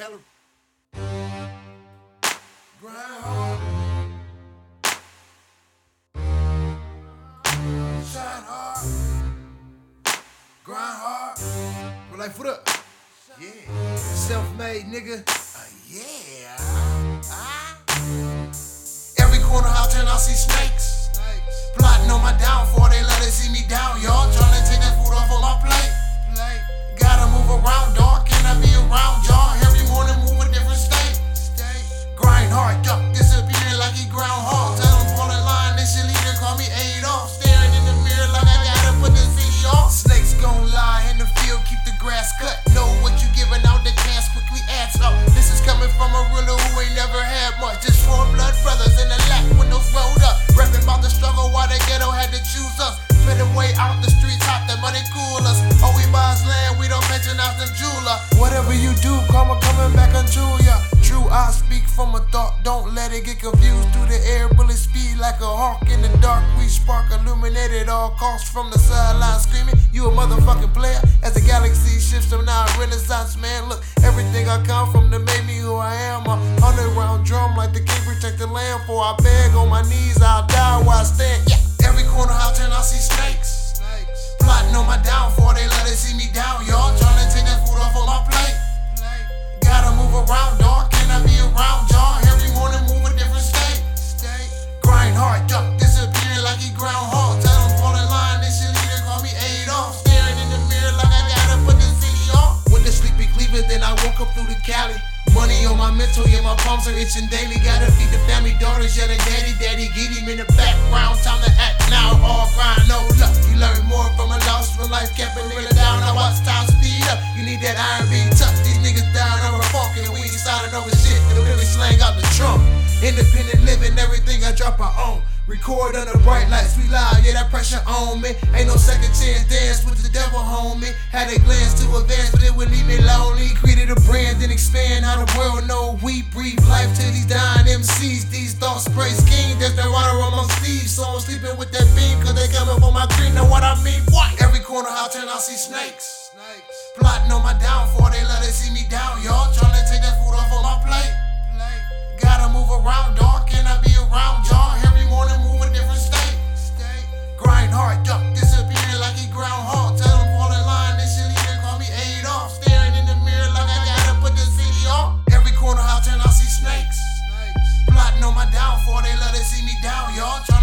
Tell him. Grind hard. Shine hard. Grind hard. But like foot up. Yeah. Self-made nigga. Uh, yeah. Ah. Every corner I turn, I see snakes. Plotting on my downfall, they let it see me down, y'all. Coming from a ruler who ain't never had much. Just four blood brothers in the lap, windows rolled up. Rapping about the struggle while the ghetto had to choose us. Spit way out the streets, hot, that money cool us. All we buy is land, we don't mention out the jeweler. Whatever you do, karma coming back unto ya. I speak from a thought, don't let it get confused. Through the air, bullet speed like a hawk in the dark. We spark, illuminated all costs from the sideline, screaming, You a motherfucking player. As the galaxy shifts, I'm now a renaissance man. Look, everything I come from to make me who I am. A hundred round drum like the king protect the land. For I beg on my knees, I'll die through the Cali. Money on my mental, yeah, my palms are itching daily. Gotta feed the family, daughters yelling, Daddy, Daddy, get him in the background. Time to act now, all grind, no luck. You learn more from a loss when life kept a nigga down. Now watch time speed up. You need that iron beat tough. These niggas down over funk and we decided over shit. They really slang out the trunk. Independent living, everything I drop I own. Record under bright lights, we live, yeah, that pressure on me. Ain't no second chance dance with the devil, homie. Had a glance to advance, but it would leave me lonely. Created and expand how the world know we breathe life to these dying MCs. These thoughts spray scheme, there's no water on my sleeves. So I'm sleeping with that beam, cause they coming for my dream. Know what I mean? What? Every corner I turn, I see snakes. snakes. Plotting on my downfall, they love to see me down, y'all. Trying to take that food off of my plate. plate. Gotta move around, dog. Can I be around y'all? Every morning, move a different state. state. Grind hard, duck. they love to see me down, y'all.